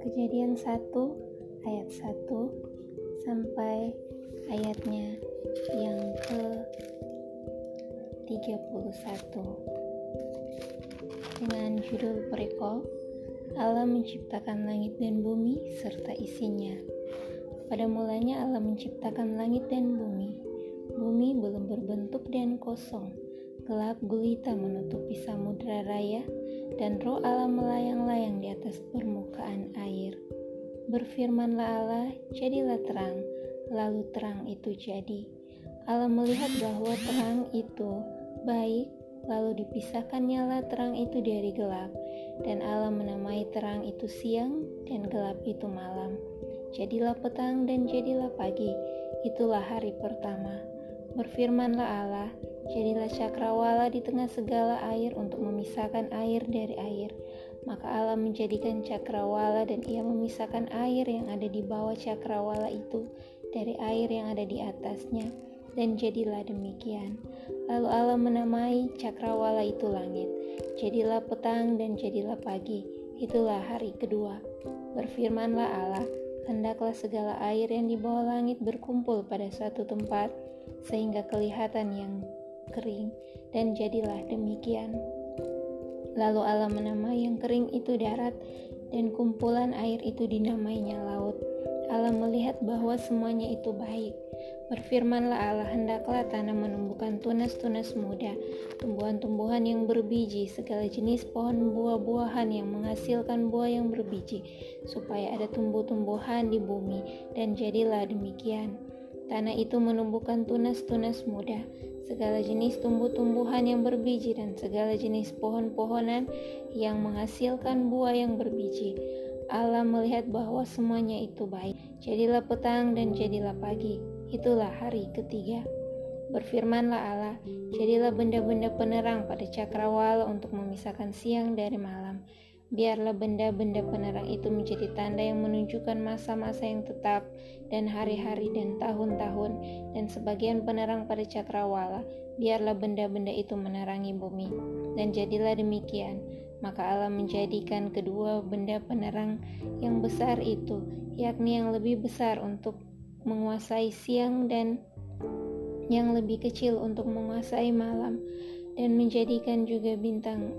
Kejadian 1 ayat 1 sampai ayatnya yang ke 31 dengan judul perikop Allah menciptakan langit dan bumi serta isinya. Pada mulanya Allah menciptakan langit dan bumi. Bumi belum berbentuk dan kosong gelap gulita menutupi samudera raya dan roh Allah melayang-layang di atas permukaan air. Berfirmanlah Allah, jadilah terang, lalu terang itu jadi. Allah melihat bahwa terang itu baik, lalu dipisahkan nyala terang itu dari gelap, dan Allah menamai terang itu siang dan gelap itu malam. Jadilah petang dan jadilah pagi, itulah hari pertama. Berfirmanlah Allah, Jadilah cakrawala di tengah segala air untuk memisahkan air dari air. Maka Allah menjadikan cakrawala dan ia memisahkan air yang ada di bawah cakrawala itu dari air yang ada di atasnya. Dan jadilah demikian. Lalu Allah menamai cakrawala itu langit. Jadilah petang dan jadilah pagi. Itulah hari kedua. Berfirmanlah Allah, hendaklah segala air yang di bawah langit berkumpul pada suatu tempat, sehingga kelihatan yang kering, dan jadilah demikian. Lalu Allah menamai yang kering itu darat, dan kumpulan air itu dinamainya laut. Allah melihat bahwa semuanya itu baik. Berfirmanlah Allah, hendaklah tanah menumbuhkan tunas-tunas muda, tumbuhan-tumbuhan yang berbiji, segala jenis pohon buah-buahan yang menghasilkan buah yang berbiji, supaya ada tumbuh-tumbuhan di bumi, dan jadilah demikian. Tanah itu menumbuhkan tunas-tunas muda, segala jenis tumbuh-tumbuhan yang berbiji dan segala jenis pohon-pohonan yang menghasilkan buah yang berbiji. Allah melihat bahwa semuanya itu baik. Jadilah petang dan jadilah pagi. Itulah hari ketiga. Berfirmanlah Allah, jadilah benda-benda penerang pada cakrawala untuk memisahkan siang dari malam Biarlah benda-benda penerang itu menjadi tanda yang menunjukkan masa-masa yang tetap dan hari-hari dan tahun-tahun dan sebagian penerang pada cakrawala. Biarlah benda-benda itu menerangi bumi. Dan jadilah demikian. Maka Allah menjadikan kedua benda penerang yang besar itu, yakni yang lebih besar untuk menguasai siang dan yang lebih kecil untuk menguasai malam dan menjadikan juga bintang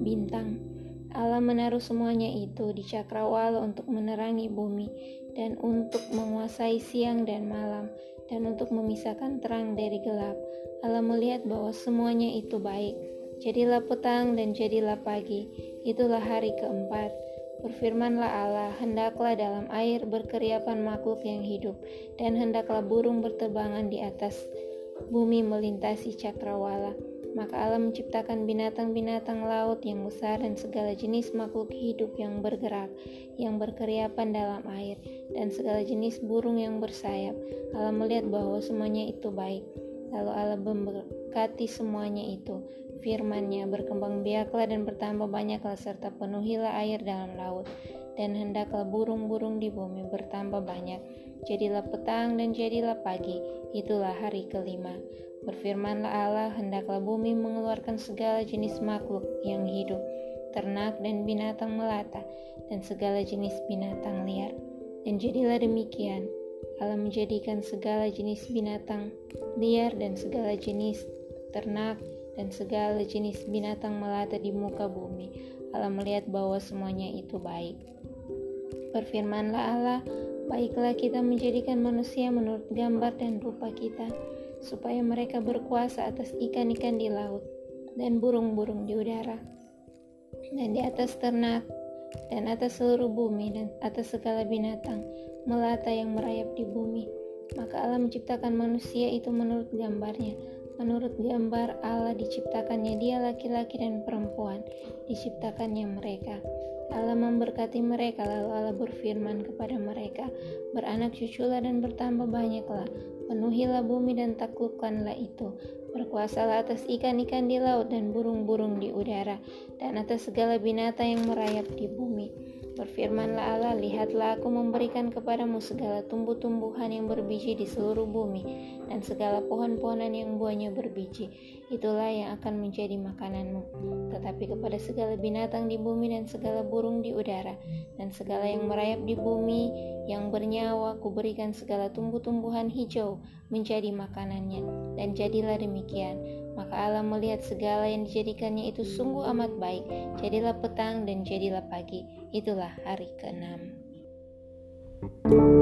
bintang Allah menaruh semuanya itu di cakrawala untuk menerangi bumi dan untuk menguasai siang dan malam dan untuk memisahkan terang dari gelap. Allah melihat bahwa semuanya itu baik. Jadilah petang dan jadilah pagi. Itulah hari keempat. Berfirmanlah Allah, hendaklah dalam air berkeriapan makhluk yang hidup, dan hendaklah burung berterbangan di atas bumi melintasi cakrawala. Maka Allah menciptakan binatang-binatang laut yang besar dan segala jenis makhluk hidup yang bergerak, yang berkeriapan dalam air, dan segala jenis burung yang bersayap. Allah melihat bahwa semuanya itu baik. Lalu Allah memberkati semuanya itu. Firman-Nya berkembang biaklah dan bertambah banyaklah serta penuhilah air dalam laut. Dan hendaklah burung-burung di bumi bertambah banyak. Jadilah petang dan jadilah pagi. Itulah hari kelima. Berfirmanlah Allah, hendaklah bumi mengeluarkan segala jenis makhluk yang hidup, ternak dan binatang melata, dan segala jenis binatang liar. Dan jadilah demikian, Allah menjadikan segala jenis binatang liar dan segala jenis ternak dan segala jenis binatang melata di muka bumi. Allah melihat bahwa semuanya itu baik. Berfirmanlah Allah, baiklah kita menjadikan manusia menurut gambar dan rupa kita, supaya mereka berkuasa atas ikan-ikan di laut dan burung-burung di udara dan di atas ternak dan atas seluruh bumi dan atas segala binatang melata yang merayap di bumi. Maka Allah menciptakan manusia itu menurut gambarnya. Menurut gambar Allah diciptakannya dia laki-laki dan perempuan, diciptakannya mereka. Allah memberkati mereka lalu Allah berfirman kepada mereka, beranak cuculah dan bertambah banyaklah, penuhilah bumi dan taklukkanlah itu, berkuasalah atas ikan-ikan di laut dan burung-burung di udara, dan atas segala binatang yang merayap di bumi. Berfirmanlah Allah, lihatlah aku memberikan kepadamu segala tumbuh-tumbuhan yang berbiji di seluruh bumi, dan segala pohon-pohonan yang buahnya berbiji. itulah yang akan menjadi makananmu. Tetapi kepada segala binatang di bumi dan segala burung di udara, dan segala yang merayap di bumi yang bernyawa, kuberikan segala tumbuh-tumbuhan hijau menjadi makanannya. Dan jadilah demikian. Maka Allah melihat segala yang dijadikannya itu sungguh amat baik. Jadilah petang dan jadilah pagi. Itulah hari keenam. thank